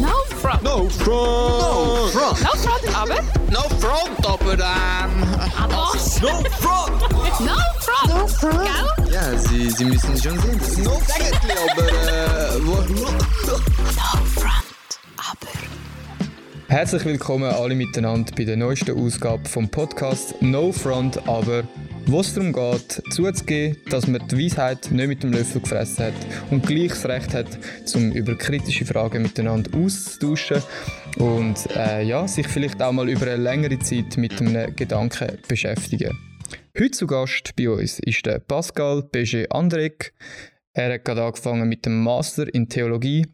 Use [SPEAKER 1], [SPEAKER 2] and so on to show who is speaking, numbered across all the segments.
[SPEAKER 1] No front.
[SPEAKER 2] No front!
[SPEAKER 3] No front!
[SPEAKER 1] No front, aber.
[SPEAKER 3] No front, aber ähm...
[SPEAKER 1] Aber.
[SPEAKER 2] No front!
[SPEAKER 1] No front. No front. Gell?
[SPEAKER 2] Ja, Sie, Sie müssen schon sehen, das ist no
[SPEAKER 3] Eigentlich, aber äh...
[SPEAKER 1] No front, aber.
[SPEAKER 4] Herzlich willkommen alle miteinander bei der neuesten Ausgabe vom Podcast No Front, aber wo es darum geht, zuzugeben, dass man die Weisheit nicht mit dem Löffel gefressen hat und gleich das Recht hat, zum über kritische Fragen miteinander auszutauschen und äh, ja, sich vielleicht auch mal über eine längere Zeit mit einem Gedanken beschäftigen. Heute zu Gast bei uns ist der Pascal Beger Andrek. Er hat gerade angefangen mit dem Master in Theologie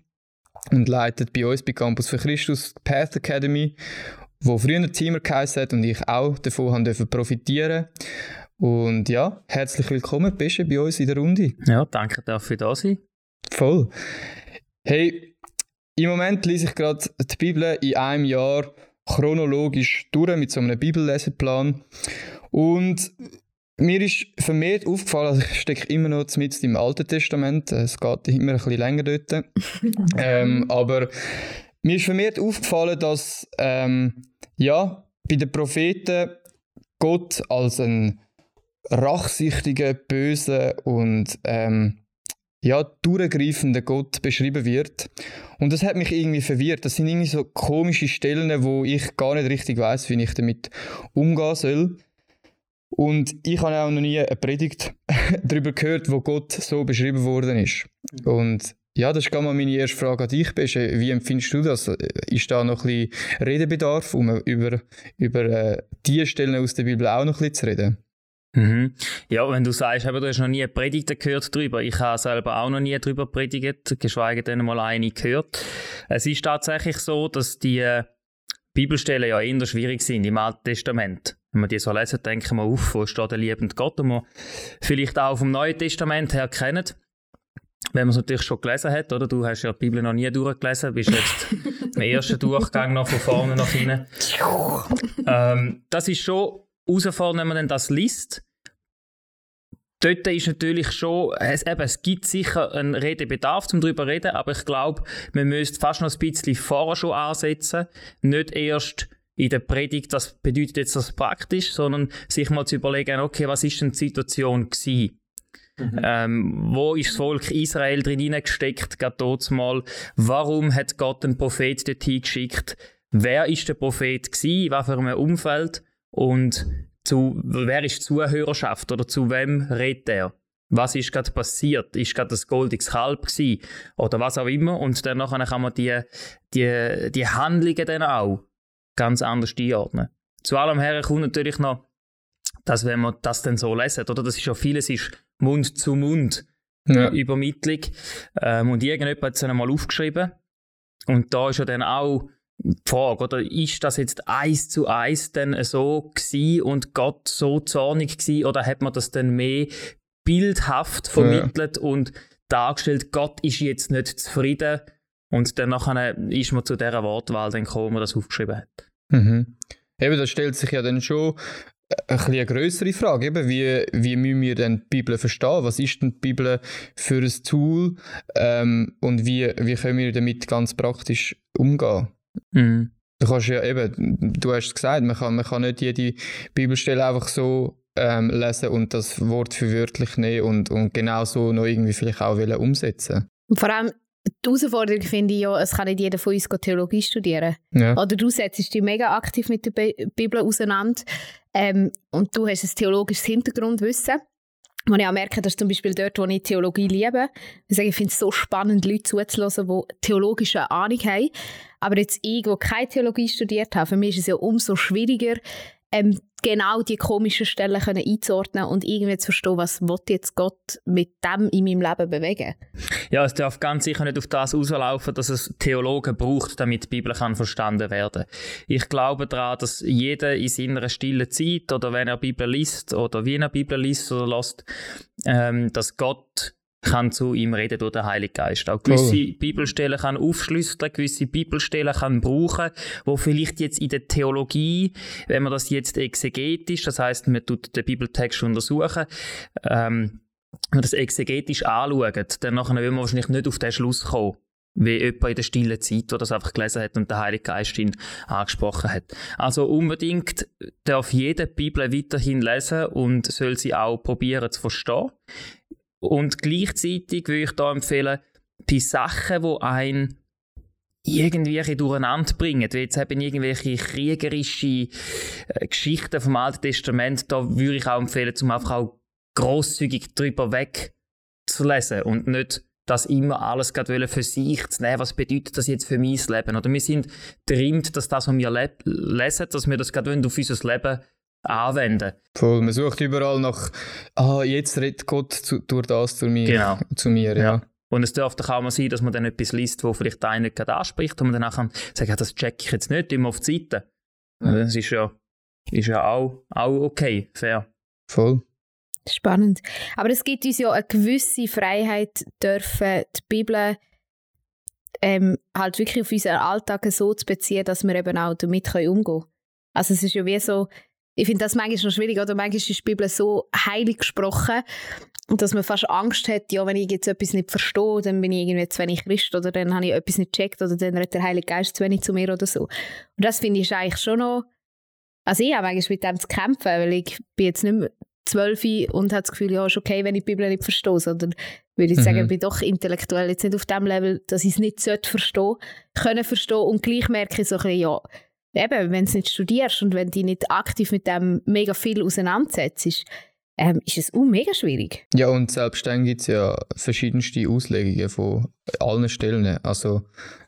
[SPEAKER 4] und leitet bei uns bei Campus für Christus die Path Academy, wo früher Teamer geheißen hat und ich auch davon haben dürfen profitieren. Und ja, herzlich willkommen, Pesche, bei uns in der Runde.
[SPEAKER 5] Ja, danke, ich da sein.
[SPEAKER 4] Voll. Hey, im Moment lese ich gerade die Bibel in einem Jahr chronologisch durch mit so einem Bibelleseplan. Und mir ist vermehrt aufgefallen, also ich stecke immer noch mit im Alten Testament, es geht immer ein bisschen länger dort. ähm, aber mir ist vermehrt aufgefallen, dass ähm, ja, bei den Propheten Gott als ein rachsüchtiger, böser und ähm, ja, durchgreifender Gott beschrieben wird. Und das hat mich irgendwie verwirrt. Das sind irgendwie so komische Stellen, wo ich gar nicht richtig weiß, wie ich damit umgehen soll. Und ich habe auch noch nie eine Predigt darüber gehört, wo Gott so beschrieben worden ist. Und ja, das ist gerade mal meine erste Frage an dich. Wie empfindest du das? Ist da noch ein bisschen Redebedarf, um über, über äh, die Stellen aus der Bibel auch noch ein bisschen zu reden?
[SPEAKER 5] Mhm. Ja, wenn du sagst, aber du hast noch nie Predigten gehört drüber. Ich habe selber auch noch nie drüber predigt, geschweige denn mal eine gehört. Es ist tatsächlich so, dass die äh, Bibelstellen ja eher schwierig sind im Alten Testament. Wenn man die so lesen, denken wir auf, wo steht der liebende Gott, und man vielleicht auch vom Neuen Testament her kennt. Wenn man es natürlich schon gelesen hat, oder? Du hast ja die Bibel noch nie durchgelesen, bist jetzt im ersten Durchgang noch von vorne nach hinten. ähm, das ist schon herausfordernd, wenn man dann das liest. Dort ist natürlich schon, es, eben, es gibt sicher einen Redebedarf, um darüber zu reden, aber ich glaube, man müsste fast noch ein bisschen vorher schon ansetzen, nicht erst in der Predigt, das bedeutet jetzt das praktisch, sondern sich mal zu überlegen, okay, was ist denn die Situation gewesen? Mhm. Ähm, wo ist das Volk Israel drin hineingesteckt, gerade dort mal? Warum hat Gott einen Prophet dorthin geschickt? Wer ist der Prophet gewesen? Was für ein Umfeld? Und zu, wer ist die Zuhörerschaft oder zu wem redet er? Was ist gerade passiert? Ist gerade das goldiges Kalb gewesen? Oder was auch immer? Und dann nachher kann man die, die, die Handlungen dann auch ganz anders einordnen. Zu allem her kommt natürlich noch, dass wenn man das dann so lesen, oder das ist ja vieles ist Mund zu Mund
[SPEAKER 4] Ja.
[SPEAKER 5] Übermittlung. Ähm, und irgendjemand hat es dann einmal aufgeschrieben. Und da ist ja dann auch die Frage, oder ist das jetzt eins zu eins dann so gewesen und Gott so zornig gewesen, oder hat man das dann mehr bildhaft vermittelt und dargestellt, Gott ist jetzt nicht zufrieden und dann nachher ist man zu dieser Wortwahl dann gekommen, wo man das aufgeschrieben hat.
[SPEAKER 4] Mhm. Eben, da stellt sich ja dann schon ein bisschen eine grössere Frage. Eben, wie, wie müssen wir denn die Bibel verstehen? Was ist denn die Bibel für ein Tool? Ähm, und wie, wie können wir damit ganz praktisch umgehen?
[SPEAKER 5] Mhm.
[SPEAKER 4] Du kannst ja eben, du hast es gesagt, man kann, man kann nicht jede Bibelstelle einfach so ähm, lesen und das Wort für wörtlich nehmen und, und genau so noch irgendwie vielleicht auch wollen umsetzen.
[SPEAKER 6] Und vor allem die Herausforderung finde ich ja, es kann nicht jeder von uns Theologie studieren.
[SPEAKER 4] Ja.
[SPEAKER 6] Oder du setzt dich mega aktiv mit der Bi- Bibel auseinander ähm, und du hast ein theologisches Hintergrundwissen. Und ich auch merke, dass zum Beispiel dort, wo ich Theologie liebe, ich, sage, ich finde es so spannend, Leute zuzuhören, die theologische Ahnung haben. Aber jetzt ich, der keine Theologie studiert habe, für mich ist es ja umso schwieriger, ähm, genau die komischen Stellen können einzuordnen und irgendwie zu verstehen, was will jetzt Gott mit dem in meinem Leben bewegen.
[SPEAKER 5] Ja, es darf ganz sicher nicht auf das rauslaufen, dass es Theologen braucht, damit die Bibel kann verstanden werden. Ich glaube daran, dass jeder in seiner stillen Zeit oder wenn er Bibel liest oder wie er Bibel liest oder lässt, ähm, dass Gott kann zu ihm reden durch den Heiligen Geist. Auch gewisse Bibelstellen kann aufschlüsseln, gewisse Bibelstellen kann brauchen, wo vielleicht jetzt in der Theologie, wenn man das jetzt exegetisch, das heißt, man tut den Bibeltext untersuchen, ähm, wenn man das exegetisch anschaut, dann nachher will man wahrscheinlich nicht auf den Schluss kommen. wie jemand in der stillen Zeit, der das einfach gelesen hat und der Heilige Geist ihn angesprochen hat. Also unbedingt darf jeder Bibel weiterhin lesen und soll sie auch probieren zu verstehen. Und gleichzeitig würde ich da empfehlen, die Sachen, die ein irgendwelche durcheinander bringen, wie jetzt eben irgendwelche kriegerische äh, Geschichten vom Alten Testament, da würde ich auch empfehlen, zum einfach auch grosszügig drüber weg zu lesen und nicht das immer alles gerade für sich zu nehmen. Was bedeutet das jetzt für mein Leben? Oder wir sind drin, dass das, was wir le lesen, dass wir das gerade auf unser Leben anwenden.
[SPEAKER 4] Voll, man sucht überall nach, ah, jetzt redet Gott zu, durch das zu mir.
[SPEAKER 5] Genau.
[SPEAKER 4] Zu mir, ja.
[SPEAKER 5] Ja. Und es dürfte auch mal sein, dass man dann etwas liest, wo vielleicht einer nicht gerade anspricht und man dann kann sagen, ja, das check ich jetzt nicht, immer auf die Seite.
[SPEAKER 4] Ja.
[SPEAKER 5] Das ist ja, ist ja auch, auch okay, fair.
[SPEAKER 4] Voll.
[SPEAKER 6] Spannend. Aber es gibt uns ja eine gewisse Freiheit, dürfen die Bibel ähm, halt wirklich auf unseren Alltag so zu beziehen, dass wir eben auch damit können umgehen können. Also es ist ja wie so, ich finde das manchmal noch schwierig, oder manchmal ist die Bibel so heilig gesprochen, dass man fast Angst hat, ja, wenn ich jetzt etwas nicht verstehe, dann bin ich irgendwie zu wenig Christ oder dann habe ich etwas nicht gecheckt oder dann redet der Heilige Geist zu wenig zu mir oder so. Und das finde ich eigentlich schon noch, also ich habe eigentlich mit dem zu kämpfen, weil ich bin jetzt nicht mehr zwölf und habe das Gefühl, ja, ist okay, wenn ich die Bibel nicht verstehe, sondern würde ich
[SPEAKER 4] Mhm.
[SPEAKER 6] sagen, ich bin doch intellektuell jetzt nicht auf dem Level, dass ich es nicht sollte verstehen, können verstehen und gleich merke ich so ein bisschen, ja, eben, wenn du es nicht studierst und wenn du dich nicht aktiv mit dem mega viel auseinandersetzt, ähm, ist es auch mega schwierig.
[SPEAKER 4] Ja, und selbst dann gibt es ja verschiedenste Auslegungen von allen Stellen. Also,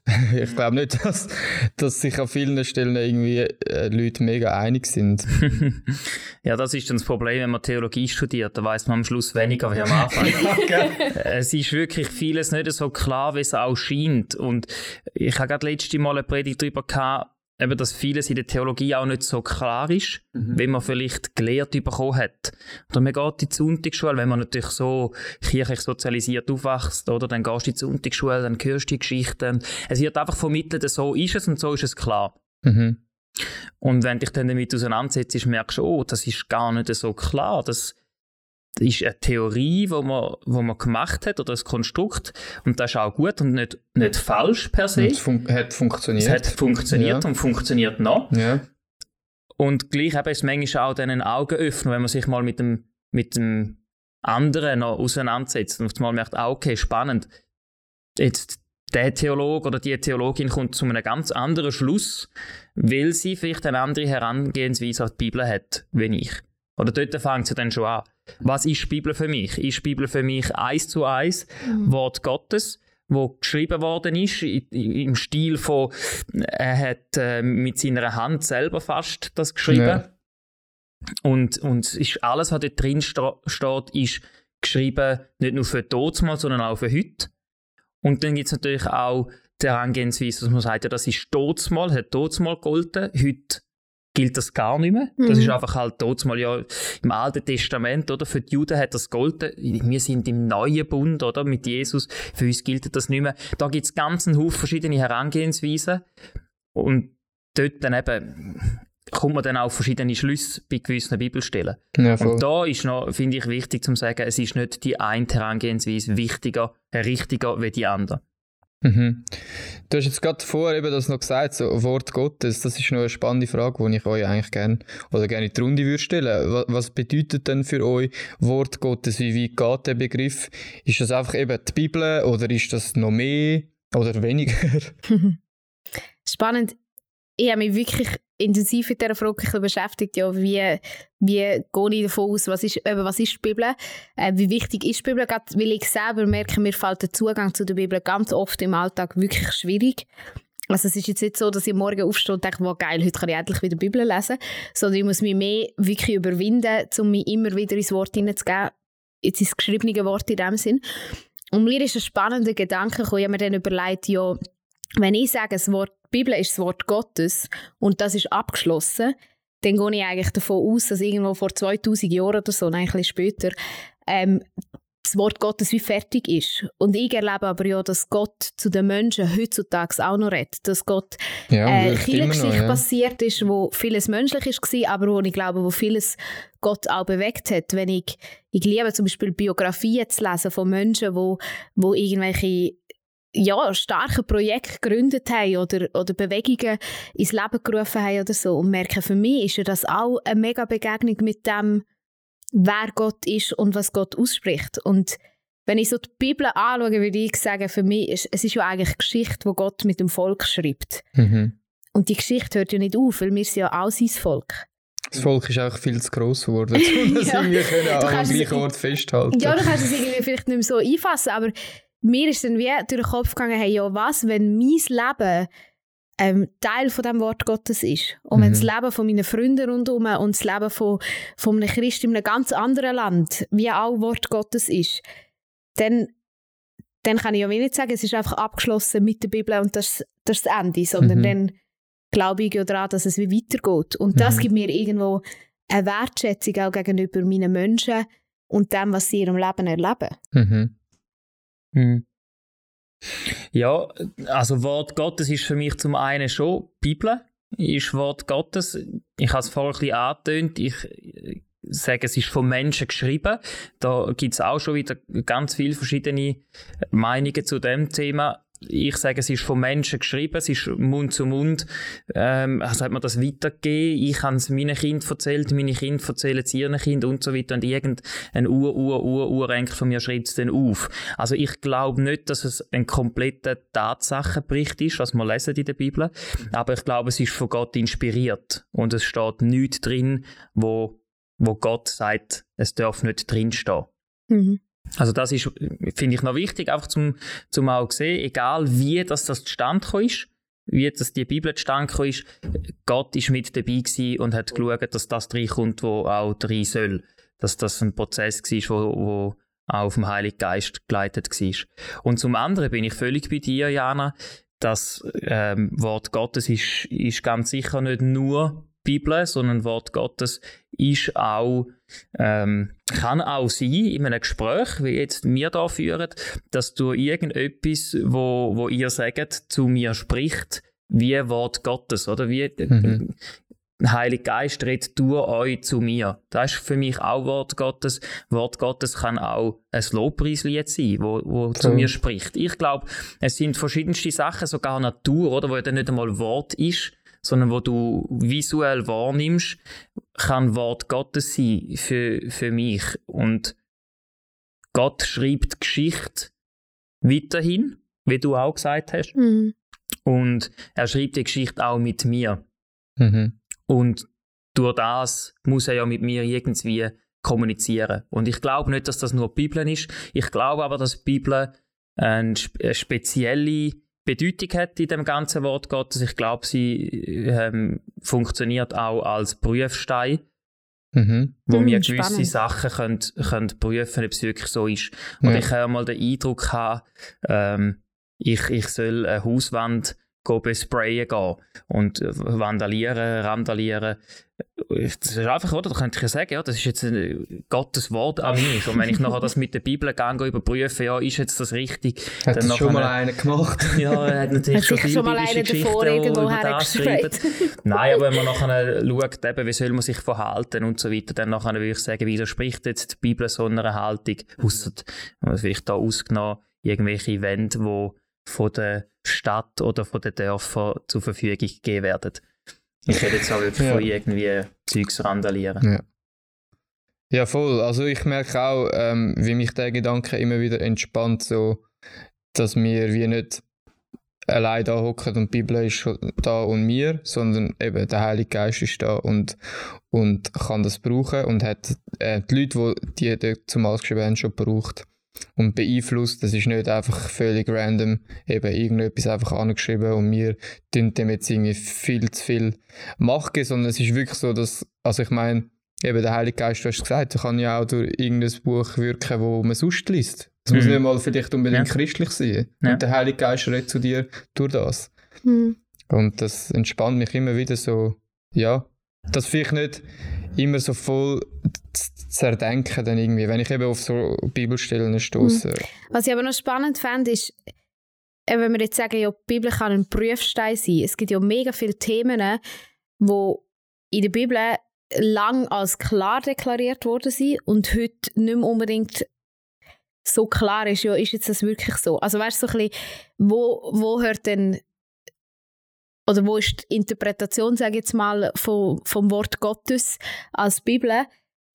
[SPEAKER 4] ich glaube nicht, dass, dass sich an vielen Stellen irgendwie äh, Leute mega einig sind.
[SPEAKER 5] ja, das ist dann das Problem, wenn man Theologie studiert, da weiß man am Schluss weniger wie am Anfang. es ist wirklich vieles nicht so klar, wie es auch scheint. Und ich habe gerade letzte Mal eine Predigt darüber gehabt, eben, dass vieles in der Theologie auch nicht so klar ist, wie man vielleicht gelehrt bekommen hat. Oder man geht in die Sonntagsschule, wenn man natürlich so kirchlich sozialisiert aufwächst, oder dann gehst du in die Sonntagsschule, dann hörst du die Geschichten. Es wird einfach vermittelt, so ist es und so ist es klar.
[SPEAKER 4] Mhm.
[SPEAKER 5] Und wenn dich dann damit auseinandersetzt, merkst du, oh, das ist gar nicht so klar. Das ist eine Theorie, wo man, wo man gemacht hat, oder ein Konstrukt. Und das ist auch gut und nicht, nicht falsch per se.
[SPEAKER 4] Und es fun hat funktioniert.
[SPEAKER 5] Es hat funktioniert
[SPEAKER 4] Ja.
[SPEAKER 5] und funktioniert noch.
[SPEAKER 4] Ja.
[SPEAKER 5] Und gleich eben ist es manchmal auch dann ein Augenöffner, wenn man sich mal mit dem, mit dem anderen noch auseinandersetzt und einmal merkt, ah, okay, spannend. Jetzt der Theologe oder die Theologin kommt zu einem ganz anderen Schluss, weil sie vielleicht eine andere Herangehensweise an die Bibel hat, wie ich. Oder dort fängt sie dann schon an. Was ist die Bibel für mich? Ist die Bibel für mich eins zu eins Wort Gottes, wo geschrieben worden ist im Stil von er hat äh, mit seiner Hand selber fast das geschrieben
[SPEAKER 4] Ja.
[SPEAKER 5] und und ist alles was dort drin steht ist geschrieben nicht nur für Todsmal, sondern auch für heute und dann gibt es natürlich auch die Herangehensweise, dass man sagt, ja, das ist Todsmal, hat Todsmal gegolten, heute gilt das gar nicht mehr. Das
[SPEAKER 6] Mhm.
[SPEAKER 5] ist einfach halt Todsmal ja im Alten Testament, oder? Für die Juden hat das gegolten. Wir sind im neuen Bund, oder? Mit Jesus. Für uns gilt das nicht mehr. Da gibt es ganz einen Haufen verschiedene Herangehensweisen. Und dort dann eben kommt man dann auf verschiedene Schlüsse bei gewissen Bibelstellen.
[SPEAKER 4] Ja.
[SPEAKER 5] Und da ist noch, finde ich, wichtig zu sagen, es ist nicht die eine Herangehensweise wichtiger, richtiger wie die andere.
[SPEAKER 4] Mhm. Du hast jetzt gerade vorher eben das noch gesagt, so Wort Gottes. Das ist noch eine spannende Frage, die ich euch eigentlich gerne oder gerne in die Runde würde stellen. Was, was bedeutet denn für euch Wort Gottes? Wie weit geht der Begriff? Ist das einfach eben die Bibel oder ist das noch mehr oder weniger?
[SPEAKER 6] Spannend. Ich habe mich wirklich intensiv mit dieser Frage beschäftigt. Ja, wie, wie gehe ich davon aus, was ist, eben, was ist die Bibel? Äh, wie wichtig ist die Bibel? Gerade weil ich selber merke, mir fällt der Zugang zu der Bibel ganz oft im Alltag wirklich schwierig. Also es ist jetzt nicht so, dass ich morgen aufstehe und denke, wow, geil, heute kann ich endlich wieder die Bibel lesen, sondern ich muss mich mehr wirklich überwinden, um mich immer wieder ins Wort hineinzugeben, jetzt ins geschriebene Wort in dem Sinn. Und mir ist ein spannender Gedanke gekommen, ich habe mir dann überlegt, ja, wenn ich sage, das Wort Bibel ist das Wort Gottes und das ist abgeschlossen, dann gehe ich eigentlich davon aus, dass irgendwo vor 2000 Jahren oder so, nein, ein bisschen später, ähm, das Wort Gottes wie fertig ist. Und ich erlebe aber ja, dass Gott zu den Menschen heutzutage auch noch redet. Dass Gott
[SPEAKER 4] Ja,
[SPEAKER 6] äh, Kirchengeschichte
[SPEAKER 4] ja.
[SPEAKER 6] passiert ist, wo vieles menschlich ist war, aber wo ich glaube, wo vieles Gott auch bewegt hat. Wenn ich, ich liebe zum Beispiel Biografien zu lesen von Menschen, wo, wo irgendwelche ja, starke Projekte gegründet haben oder, oder Bewegungen ins Leben gerufen haben oder so und merke, für mich ist ja das auch eine mega Begegnung mit dem, wer Gott ist und was Gott ausspricht. Und wenn ich so die Bibel anschaue, würde ich sagen, für mich ist es ist ja eigentlich Geschichte, wo Gott mit dem Volk schreibt.
[SPEAKER 4] Mhm.
[SPEAKER 6] Und die Geschichte hört ja nicht auf, weil wir sind ja auch sein Volk.
[SPEAKER 4] Das Volk ist auch viel zu gross geworden, um das
[SPEAKER 6] Ja.
[SPEAKER 4] irgendwie können an dem gleichen Ort festhalten.
[SPEAKER 6] Ja, du kannst es irgendwie vielleicht nicht mehr so einfassen, aber mir ist dann wie durch den Kopf gegangen, hey, ja, was, wenn mein Leben ähm, Teil von dem Wort Gottes ist. Und wenn
[SPEAKER 4] Mhm.
[SPEAKER 6] das Leben von meinen Freunden rundherum und das Leben von, von einem Christ in einem ganz anderen Land, wie auch Wort Gottes ist, dann, dann kann ich ja wie nicht sagen, es ist einfach abgeschlossen mit der Bibel und das, das ist das Ende, sondern
[SPEAKER 4] Mhm.
[SPEAKER 6] dann glaube ich ja daran, dass es wie weitergeht. Und das
[SPEAKER 4] Mhm.
[SPEAKER 6] gibt mir irgendwo eine Wertschätzung auch gegenüber meinen Menschen und dem, was sie in ihrem Leben erleben.
[SPEAKER 4] Mhm.
[SPEAKER 5] Ja, also Wort Gottes ist für mich zum einen schon Bibel, ist Wort Gottes. Ich habe es vorher ein bisschen angetönt, ich äh, sage, es ist von Menschen geschrieben. Da gibt es auch schon wieder ganz viele verschiedene Meinungen zu dem Thema. Ich sage, es ist von Menschen geschrieben, es ist Mund zu Mund. Ähm, also hat man das weitergegeben. Ich habe es meinen Kindern erzählt, meine Kinder erzählen es ihren Kindern und so weiter. Und irgendein Ur, Ur, Ur, Urenkel von mir schreibt es dann auf. Also ich glaube nicht, dass es ein kompletter Tatsachenbericht ist, was wir lesen in der Bibel. Aber ich glaube, es ist von Gott inspiriert. Und es steht nichts drin, wo, wo Gott sagt, es darf nicht drinstehen.
[SPEAKER 6] Mhm.
[SPEAKER 5] Also das ist, finde ich noch wichtig, einfach zum, zum auch sehen, egal wie das, das zustande ist, wie das die Bibel zustande ist, Gott ist mit dabei gewesen und hat geschaut, dass das reinkommt, wo auch rein soll. Dass das ein Prozess war, wo, wo auch vom Heiligen Geist geleitet war. Und zum anderen bin ich völlig bei dir, Jana, das ähm, Wort Gottes ist, ist ganz sicher nicht nur Bibel, sondern Wort Gottes ist auch, ähm, kann auch sein in einem Gespräch, wie jetzt wir da führen, dass du irgendetwas, wo, wo ihr sagt, zu mir spricht, wie Wort Gottes, oder wie
[SPEAKER 4] Mhm.
[SPEAKER 5] der Heilige Geist redet durch euch zu mir. Das ist für mich auch Wort Gottes. Wort Gottes kann auch ein Lobpreislied sein, wo, wo zu
[SPEAKER 4] Voll.
[SPEAKER 5] mir spricht. Ich glaube, es sind verschiedenste Sachen, sogar Natur, oder, wo ja dann nicht einmal Wort ist, sondern wo du visuell wahrnimmst, kann Wort Gottes sein für, für mich. Und Gott schreibt Geschichte weiterhin, wie du auch gesagt hast.
[SPEAKER 6] Mhm.
[SPEAKER 5] Und er schreibt die Geschichte auch mit mir.
[SPEAKER 4] Mhm.
[SPEAKER 5] Und durch das muss er ja mit mir irgendwie kommunizieren. Und ich glaube nicht, dass das nur die Bibel ist. Ich glaube aber, dass die Bibel eine, spe- eine spezielle Bedeutung hat in dem ganzen Wort Gottes. Ich glaube, sie ähm, funktioniert auch als Prüfstein,
[SPEAKER 4] Mhm.
[SPEAKER 5] wo
[SPEAKER 6] Mhm,
[SPEAKER 5] wir gewisse
[SPEAKER 6] spannend.
[SPEAKER 5] Sachen können, können prüfen ob es wirklich so ist. Und
[SPEAKER 4] Ja.
[SPEAKER 5] ich habe mal den Eindruck gehabt, ähm, ich, ich soll eine Hauswand besprayen gehen und äh, vandalieren, randalieren. Das ist einfach, oder? Da könnte ich ja sagen, ja, das ist jetzt ein Gottes Wort an mich. Und wenn ich nachher das mit der Bibel gehe, überprüfen, ja, ist jetzt das richtig?
[SPEAKER 4] Hat
[SPEAKER 5] Dann
[SPEAKER 4] das schon mal einer gemacht?
[SPEAKER 5] Ja, er hat natürlich
[SPEAKER 6] Hat
[SPEAKER 5] schon
[SPEAKER 6] schon mal
[SPEAKER 5] biblische
[SPEAKER 6] einer
[SPEAKER 5] Geschichten,
[SPEAKER 6] davor
[SPEAKER 5] die
[SPEAKER 6] irgendwo
[SPEAKER 5] über das schreiben.
[SPEAKER 6] hergesprayt.
[SPEAKER 5] Nein, aber wenn man nachher schaut, eben, wie soll man sich verhalten und so weiter, dann nachher würde ich sagen, wieso spricht jetzt die Bibel so einer Haltung, ausser, äh, vielleicht da ausgenommen, irgendwelche Wände, die von der Stadt oder von den Dörfern zur Verfügung gegeben werden. Ich hätte jetzt auch wirklich
[SPEAKER 4] Ja.
[SPEAKER 5] von irgendwie Zeugs randalieren.
[SPEAKER 4] Ja. Ja, voll. Also ich merke auch, ähm, wie mich der Gedanke immer wieder entspannt, so, dass wir wie nicht allein da hocken und die Bibel ist da und wir, sondern eben der Heilige Geist ist da und, und kann das brauchen und hat äh, die Leute, die die dort zumal geschrieben haben, schon gebraucht und beeinflusst. Das ist nicht einfach völlig random, eben irgendetwas einfach angeschrieben und wir tun dem jetzt irgendwie viel zu viel Macht geben, sondern es ist wirklich so, dass, also ich meine, eben der Heilige Geist, du hast gesagt, er kann ja auch durch irgendein Buch wirken, wo man sonst liest. Es muss
[SPEAKER 5] Mhm.
[SPEAKER 4] nicht mal vielleicht unbedingt
[SPEAKER 5] Ja.
[SPEAKER 4] christlich sein.
[SPEAKER 5] Ja.
[SPEAKER 4] Und der Heilige Geist redet zu dir durch das.
[SPEAKER 6] Mhm.
[SPEAKER 4] Und das entspannt mich immer wieder so, ja, das vielleicht nicht immer so voll zerdenken dann irgendwie, wenn ich eben auf so Bibelstellen stoße.
[SPEAKER 6] Was ich aber noch spannend fände, ist, äh, wenn wir jetzt sagen, ja, die Bibel kann ein Prüfstein sein. Es gibt ja mega viele Themen, wo in der Bibel lang als klar deklariert worden sind und heute nicht mehr unbedingt so klar ist, ja, ist jetzt das wirklich so? Also weißt du, so ein bisschen, wo, wo hört denn oder wo ist die Interpretation, sage ich jetzt mal, vom, vom Wort Gottes als Bibel?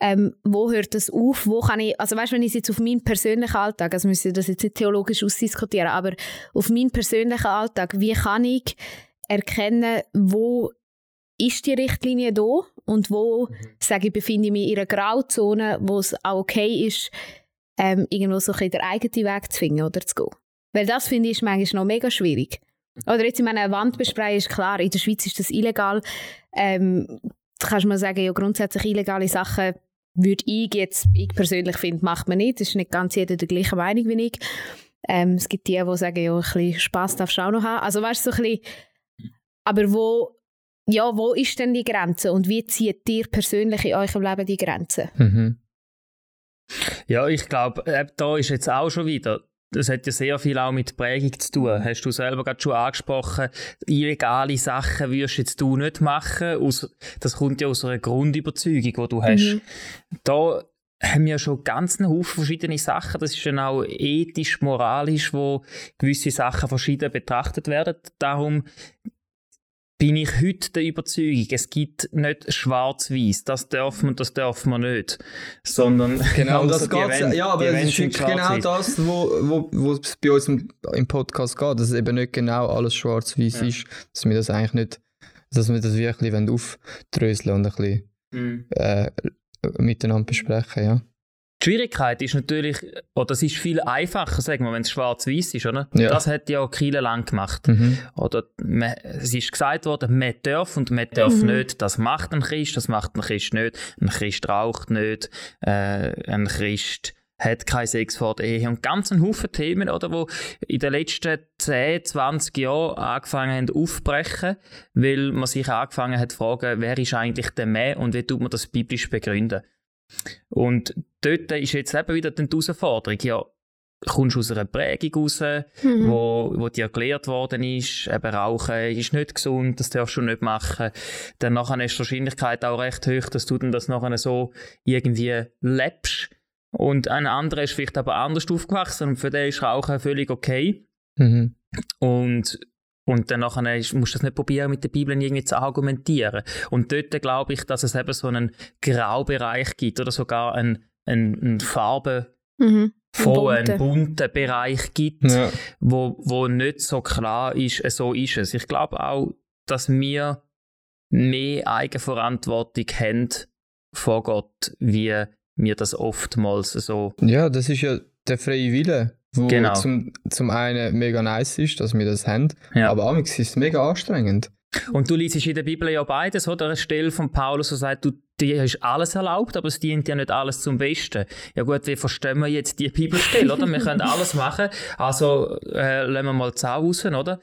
[SPEAKER 6] Ähm, wo hört das auf? Wo kann ich, also weißt, wenn ich jetzt auf meinen persönlichen Alltag, also müssen wir das jetzt nicht theologisch ausdiskutieren, aber auf meinen persönlichen Alltag, wie kann ich erkennen, wo ist die Richtlinie da und wo, sage ich, befinde ich mich in einer Grauzone, wo es auch okay ist, ähm, irgendwo so ein bisschen den eigenen Weg zu finden oder zu gehen. Weil das finde ich manchmal noch mega schwierig. Oder jetzt in meiner Wand besprayen ist klar, in der Schweiz ist das illegal. Ähm, da kannst du mal sagen, ja, grundsätzlich illegale Sachen würde ich jetzt, ich persönlich finde, macht man nicht. Das ist nicht ganz jeder der gleichen Meinung wie ich. Ähm, es gibt die, die sagen, ja, ein bisschen Spass darfst du auch noch haben. Also weißt du, so ein bisschen, aber wo, ja, wo ist denn die Grenze und wie zieht ihr persönlich in eurem Leben die Grenze?
[SPEAKER 4] Mhm.
[SPEAKER 5] Ja, ich glaube, äh, da ist jetzt auch schon wieder, das hat ja sehr viel auch mit Prägung zu tun. Hast du selber gerade schon angesprochen, illegale Sachen wirst jetzt du nicht machen. Das kommt ja aus einer Grundüberzeugung, die du hast.
[SPEAKER 6] Mhm.
[SPEAKER 5] Da haben wir schon ganz einen Haufen verschiedene Sachen. Das ist dann auch ethisch, moralisch, wo gewisse Sachen verschieden betrachtet werden. Darum bin ich heute der Überzeugung, es gibt nicht schwarz-weiß, das darf man, das darf man nicht, sondern
[SPEAKER 4] Genau,
[SPEAKER 5] also
[SPEAKER 4] das
[SPEAKER 5] die
[SPEAKER 4] geht. Ja, aber es ist genau das, wo, wo, wo es bei uns im, im Podcast geht, dass es eben nicht genau alles schwarz-weiß ist, dass wir das eigentlich nicht, dass wir das wirklich aufdröseln und ein bisschen
[SPEAKER 5] Mhm.
[SPEAKER 4] äh, miteinander besprechen, ja.
[SPEAKER 5] Die Schwierigkeit ist natürlich, oder es ist viel einfacher, sagen wir, wenn es schwarz-weiß ist, oder?
[SPEAKER 4] Ja.
[SPEAKER 5] Das hat ja Kiel lang gemacht.
[SPEAKER 4] Mhm.
[SPEAKER 5] Oder man, es ist gesagt worden, man darf und man darf
[SPEAKER 6] Mhm.
[SPEAKER 5] nicht. Das macht ein Christ, das macht ein Christ nicht. Ein Christ raucht nicht. Äh, ein Christ hat keinen Sex vor der Ehe. Und ganz ein Haufen Themen, oder, wo in den letzten 10, 20 Jahren angefangen haben aufzubrechen, weil man sich angefangen hat zu fragen, wer ist eigentlich der Mann und wie tut man das biblisch begründen. Und dort ist jetzt eben wieder die Herausforderung, ja, kommst du aus einer Prägung raus,
[SPEAKER 6] Mhm.
[SPEAKER 5] wo, wo dir erklärt worden ist, eben Rauchen ist nicht gesund, das darfst du nicht machen. Dann nachher ist die Wahrscheinlichkeit auch recht hoch, dass du dann das nachher so irgendwie lebst. Und ein anderer ist vielleicht aber anders aufgewachsen und für den ist Rauchen völlig okay.
[SPEAKER 4] Mhm.
[SPEAKER 5] Und, und dann nachher musst du das nicht probieren, mit der Bibel irgendwie zu argumentieren. Und dort glaube ich, dass es eben so einen Graubereich gibt oder sogar einen, einen, einen farbenvollen,
[SPEAKER 6] Mhm. Einen bunten.
[SPEAKER 5] bunten Bereich gibt,
[SPEAKER 4] Ja.
[SPEAKER 5] wo, wo nicht so klar ist, äh, so ist es. Ich glaube auch, dass wir mehr Eigenverantwortung haben vor Gott, wie wir das oftmals so.
[SPEAKER 4] ja, das ist ja der freie Wille, wo
[SPEAKER 5] Genau.
[SPEAKER 4] zum, zum einen mega nice ist, dass wir das haben,
[SPEAKER 5] Ja.
[SPEAKER 4] aber auch ist es mega anstrengend.
[SPEAKER 5] Und du liest in der Bibel ja beides, oder? Eine Stelle von Paulus, wo sagt, du, dir ist alles erlaubt, aber es dient ja nicht alles zum Besten. Ja gut, wie verstehen wir jetzt die Bibelstelle, oder? Wir können alles machen, also äh, lassen wir mal die Sau raus, oder?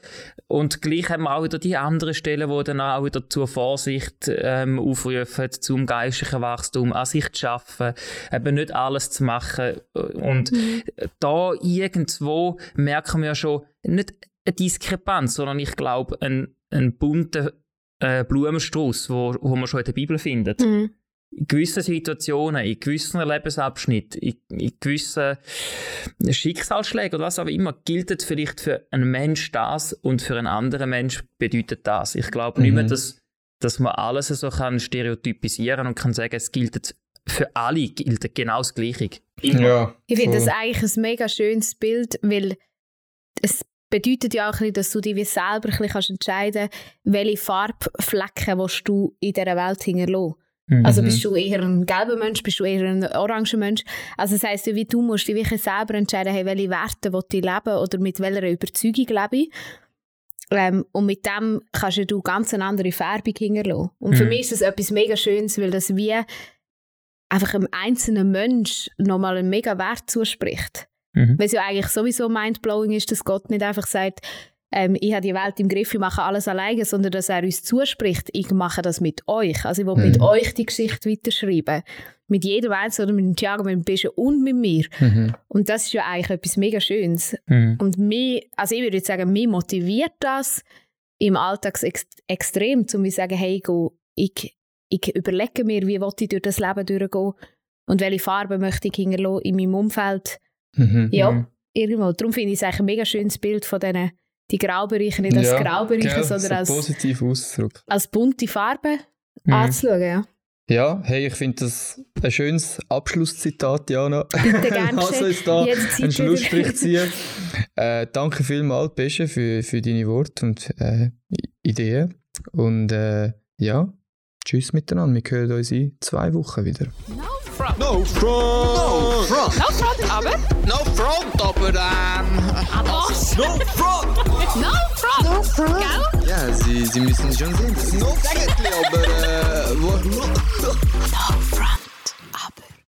[SPEAKER 5] Und gleich haben wir auch wieder die anderen Stellen, die dann auch wieder zur Vorsicht ähm, aufrufen, zum geistlichen Wachstum, an sich zu schaffen, eben nicht alles zu machen. Und da irgendwo merken wir schon, nicht eine Diskrepanz, sondern ich glaube, ein, ein bunter äh, Blumenstrauß, wo, wo man schon in der Bibel findet.
[SPEAKER 6] Mhm.
[SPEAKER 5] In gewissen Situationen, in gewissen Lebensabschnitten, in, in gewissen Schicksalsschlägen oder was auch immer, gilt es vielleicht für einen Mensch das und für einen anderen Mensch bedeutet das. Ich glaube nicht mehr,
[SPEAKER 4] Mhm.
[SPEAKER 5] dass, dass man alles so kann stereotypisieren und kann sagen, es gilt für alle gilt genau das Gleiche.
[SPEAKER 4] Ja.
[SPEAKER 6] Ich finde das eigentlich ein mega schönes Bild, weil es bedeutet ja auch ein bisschen, dass du dich wie selber ein kannst entscheiden welche Farbflecken willst du in dieser Welt hinterlassen. Also
[SPEAKER 4] Mhm.
[SPEAKER 6] bist du eher ein gelber Mensch, bist du eher ein oranger Mensch. Also das heisst, wie du musst dich wirklich selber entscheiden, hey, welche Werte will ich leben oder mit welcher Überzeugung lebe ich. Ähm, und mit dem kannst du ganz eine andere Färbung hinterlassen. Und für
[SPEAKER 5] Mhm.
[SPEAKER 6] mich ist das etwas mega Schönes, weil das wie einfach einem einzelnen Mensch nochmal einen mega Wert zuspricht.
[SPEAKER 5] Mhm.
[SPEAKER 6] Weil es ja eigentlich sowieso mindblowing ist, dass Gott nicht einfach sagt, ähm, ich habe die Welt im Griff, ich mache alles alleine, sondern dass er uns zuspricht, ich mache das mit euch. Also ich will mit
[SPEAKER 4] Mhm.
[SPEAKER 6] euch die Geschichte weiterschreiben. Mit jedem Einzelnen, mit dem Thiago, mit dem Bischof und mit mir.
[SPEAKER 4] Mhm.
[SPEAKER 6] Und das ist ja eigentlich etwas mega Schönes.
[SPEAKER 5] Mhm.
[SPEAKER 6] Und mich, also ich würde jetzt sagen, mich motiviert das im Alltag ex extrem, um zu sagen, hey, go, ich, ich überlege mir, wie will ich durch das Leben durchgehen und welche Farben möchte ich hinterlassen in meinem Umfeld
[SPEAKER 4] Mhm.
[SPEAKER 6] Ja, irgendwo. Darum finde ich es eigentlich ein mega schönes Bild von diesen die Graubereichen, nicht als
[SPEAKER 4] Ja,
[SPEAKER 6] Graubereiche,
[SPEAKER 4] gell,
[SPEAKER 6] sondern
[SPEAKER 4] so
[SPEAKER 6] als,
[SPEAKER 4] positiv Ausdruck.
[SPEAKER 6] als bunte Farben
[SPEAKER 5] Mhm.
[SPEAKER 6] anzuschauen. Ja.
[SPEAKER 4] Ja, hey, ich finde das ein schönes Abschlusszitat, Jana.
[SPEAKER 6] Bitte gerne
[SPEAKER 4] da
[SPEAKER 6] Jetzt Zeit
[SPEAKER 4] einen Schlussstrich ziehen. äh, danke vielmals, Pesche, für, für deine Worte und äh, Ideen. Und äh, ja, tschüss miteinander. Wir hören uns in zwei Wochen wieder.
[SPEAKER 1] No front.
[SPEAKER 3] No front. No front.
[SPEAKER 1] No front, aber.
[SPEAKER 3] No front, aber ähm.
[SPEAKER 1] Was?
[SPEAKER 3] No front.
[SPEAKER 1] No front. No front. Gell?
[SPEAKER 2] Ja, Sie, Sie müssen schon sehen.
[SPEAKER 3] No Säckli, aber äh. Wo,
[SPEAKER 1] No front.